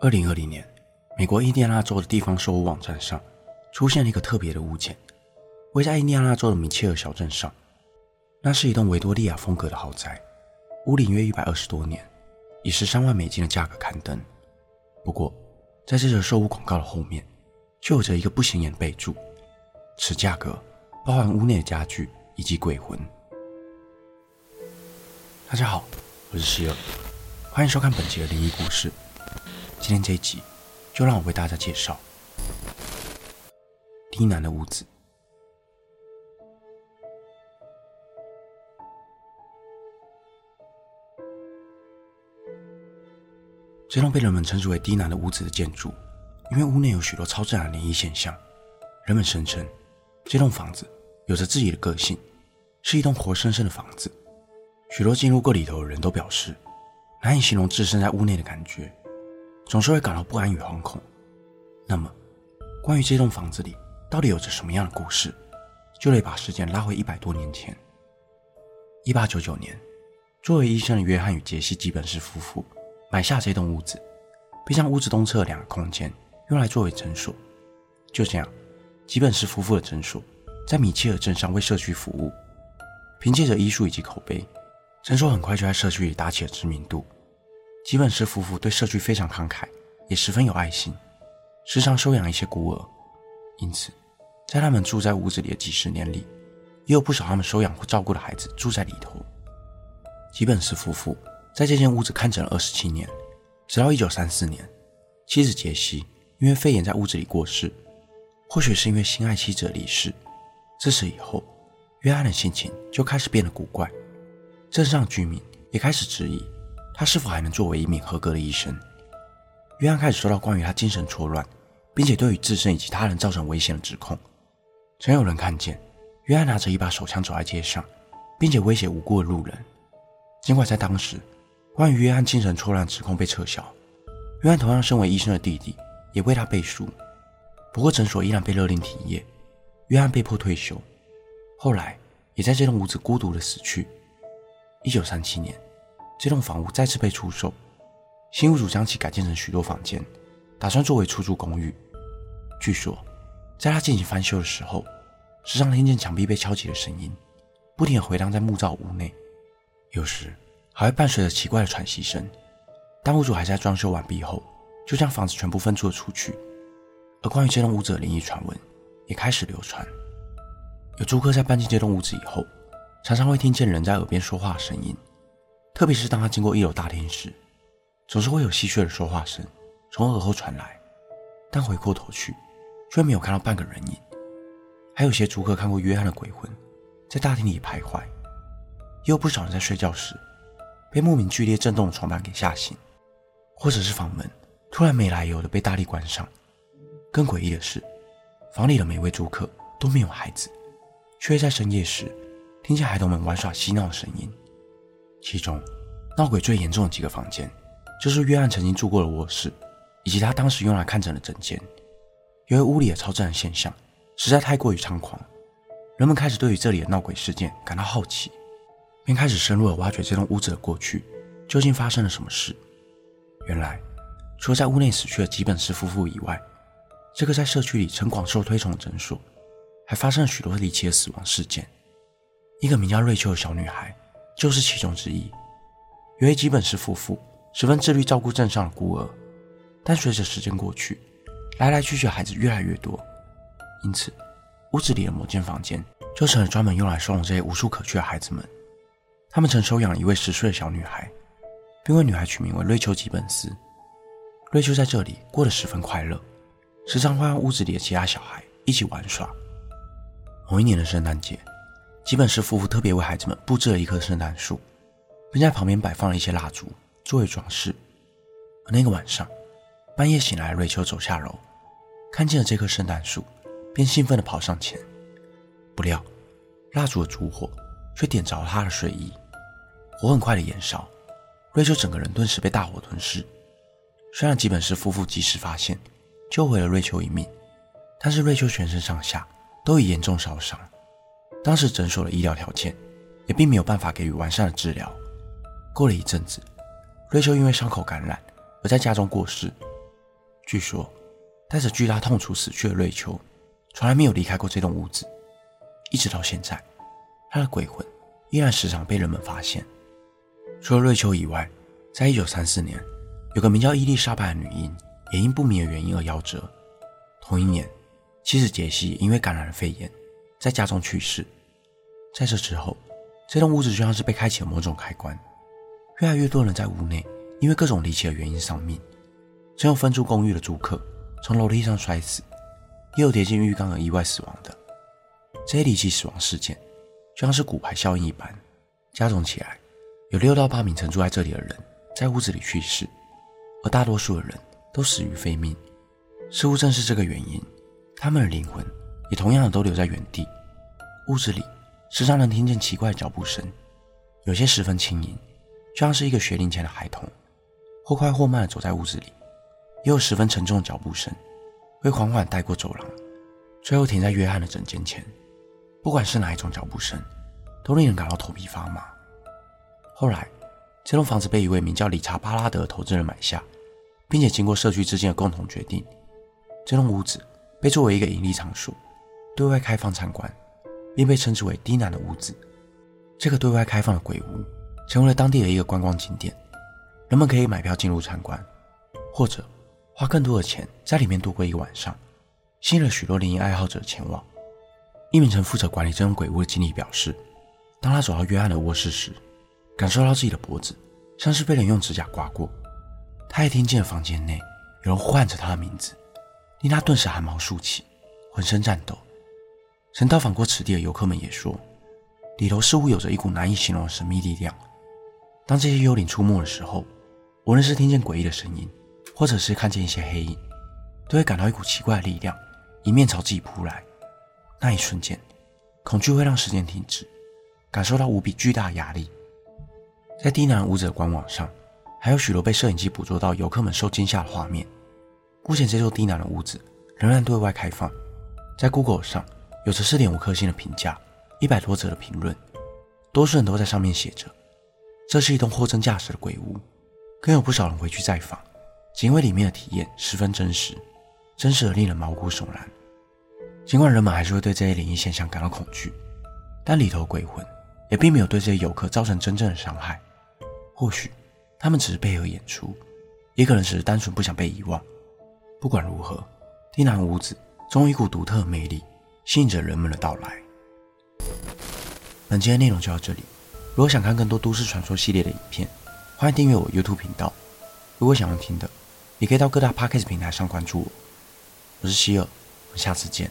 二零二零年，美国印第安纳州的地方售屋网站上出现了一个特别的物件，位在印第安纳州的米切尔小镇上。那是一栋维多利亚风格的豪宅，屋龄约一百二十多年，以十三万美金的价格刊登。不过，在这则售屋广告的后面，却有着一个不显眼的备注：此价格包含屋内的家具以及鬼魂。大家好，我是希尔，欢迎收看本期的灵异故事。今天这一集，就让我为大家介绍低南的屋子。这栋被人们称之为低南的屋子的建筑，因为屋内有许多超自然的灵异现象，人们声称这栋房子有着自己的个性，是一栋活生生的房子。许多进入过里头的人都表示，难以形容置身在屋内的感觉，总是会感到不安与惶恐。那么，关于这栋房子里到底有着什么样的故事，就得把时间拉回一百多年前。一八九九年，作为医生的约翰与杰西·吉本斯夫妇买下这栋屋子，并将屋子东侧两个空间用来作为诊所。就这样，吉本斯夫妇的诊所在米切尔镇上为社区服务，凭借着医术以及口碑。诊所很快就在社区里打起了知名度。吉本斯夫妇对社区非常慷慨，也十分有爱心，时常收养一些孤儿。因此，在他们住在屋子里的几十年里，也有不少他们收养或照顾的孩子住在里头。吉本斯夫妇在这间屋子看诊了二十七年，直到一九三四年，妻子杰西因为肺炎在屋子里过世。或许是因为心爱妻子离世，自此以后，约翰的心情就开始变得古怪。镇上居民也开始质疑他是否还能作为一名合格的医生。约翰开始收到关于他精神错乱，并且对于自身以及他人造成危险的指控。曾有人看见约翰拿着一把手枪走在街上，并且威胁无辜的路人。尽管在当时，关于约翰精神错乱指控被撤销，约翰同样身为医生的弟弟也为他背书。不过诊所依然被勒令停业，约翰被迫退休，后来也在这栋屋子孤独的死去。一九三七年，这栋房屋再次被出售，新屋主将其改建成许多房间，打算作为出租公寓。据说，在他进行翻修的时候，时常听见墙壁被敲击的声音，不停地回荡在木造屋内，有时还会伴随着奇怪的喘息声。当屋主还在装修完毕后，就将房子全部分租了出去。而关于这栋屋子的灵异传闻也开始流传，有租客在搬进这栋屋子以后。常常会听见人在耳边说话的声音，特别是当他经过一楼大厅时，总是会有戏谑的说话声从耳后传来。但回过头去，却没有看到半个人影。还有些租客看过约翰的鬼魂在大厅里徘徊，也有不少人在睡觉时被莫名剧烈震动的床板给吓醒，或者是房门突然没来由的被大力关上。更诡异的是，房里的每位租客都没有孩子，却在深夜时。听见孩童们玩耍嬉闹的声音，其中闹鬼最严重的几个房间，就是约翰曾经住过的卧室，以及他当时用来看诊的诊间。由于屋里的超自然现象实在太过于猖狂，人们开始对于这里的闹鬼事件感到好奇，便开始深入地挖掘这栋屋子的过去，究竟发生了什么事。原来，除了在屋内死去的吉本斯夫妇以外，这个在社区里曾广受推崇的诊所，还发生了许多离奇的死亡事件。一个名叫瑞秋的小女孩就是其中之一。由于吉本斯夫妇十分自律照顾镇上的孤儿，但随着时间过去，来来去去的孩子越来越多，因此屋子里的某间房间就成了专门用来收容这些无处可去的孩子们。他们曾收养一位十岁的小女孩，并为女孩取名为瑞秋·吉本斯。瑞秋在这里过得十分快乐，时常会和屋子里的其他小孩一起玩耍。某一年的圣诞节。吉本斯夫妇特别为孩子们布置了一棵圣诞树，并在旁边摆放了一些蜡烛作为装饰。而那个晚上，半夜醒来瑞秋走下楼，看见了这棵圣诞树，便兴奋地跑上前。不料，蜡烛的烛火却点着了他的睡衣，火很快的燃烧，瑞秋整个人顿时被大火吞噬。虽然吉本斯夫妇及时发现，救回了瑞秋一命，但是瑞秋全身上下都已严重烧伤。当时诊所的医疗条件也并没有办法给予完善的治疗。过了一阵子，瑞秋因为伤口感染而在家中过世。据说，带着巨大痛楚死去的瑞秋，从来没有离开过这栋屋子，一直到现在，他的鬼魂依然时常被人们发现。除了瑞秋以外，在一九三四年，有个名叫伊丽莎白的女婴也因不明的原因而夭折。同一年，妻子杰西因为感染了肺炎，在家中去世。在这之后，这栋屋子就像是被开启了某种开关，越来越多人在屋内因为各种离奇的原因丧命。曾有分租公寓的租客从楼梯上摔死，也有跌进浴缸而意外死亡的。这些离奇死亡事件就像是骨牌效应一般，加总起来，有六到八名曾住在这里的人在屋子里去世，而大多数的人都死于非命。似乎正是这个原因，他们的灵魂也同样的都留在原地。屋子里时常能听见奇怪的脚步声，有些十分轻盈，就像是一个学龄前的孩童，或快或慢的走在屋子里。也有十分沉重的脚步声，会缓缓带过走廊，最后停在约翰的枕间前。不管是哪一种脚步声，都令人感到头皮发麻。后来，这栋房子被一位名叫理查·巴拉德的投资人买下，并且经过社区之间的共同决定，这栋屋子被作为一个盈利场所，对外开放参观，并被称之为“低难的屋子”。这个对外开放的鬼屋，成为了当地的一个观光景点，人们可以买票进入参观，或者。花更多的钱在里面度过一个晚上，吸引了许多灵异爱好者前往。一名曾负责管理这种鬼屋的经理表示，当他走到约翰的卧室时，感受到自己的脖子像是被人用指甲刮过。他也听见房间内有人唤着他的名字，令他顿时汗毛竖起，浑身颤抖。曾到访过此地的游客们也说，里头似乎有着一股难以形容的神秘力量。当这些幽灵出没的时候，无论是听见诡异的声音，或者是看见一些黑影，都会感到一股奇怪的力量迎面朝自己扑来。那一瞬间，恐惧会让时间停止，感受到无比巨大的压力。在低南屋子的官网上，还有许多被摄影机捕捉到游客们受惊吓的画面。目前，这座低南的屋子仍然对外开放。在 Google 上有着四点五颗星的评价，一百多则的评论，多数人都在上面写着：“这是一栋货真价实的鬼屋。”更有不少人回去再访。仅因为里面的体验十分真实，真实的令人毛骨悚然。尽管人们还是会对这些灵异现象感到恐惧，但里头鬼魂也并没有对这些游客造成真正的伤害。或许他们只是配合演出，也可能只是单纯不想被遗忘。不管如何，低南屋子总有一股独特的魅力，吸引着人们的到来。本期的内容就到这里。如果想看更多都市传说系列的影片，欢迎订阅我 YouTube 频道。如果想要听的，也可以到各大 Podcast 平台上关注我。我是希尔，我们下次见。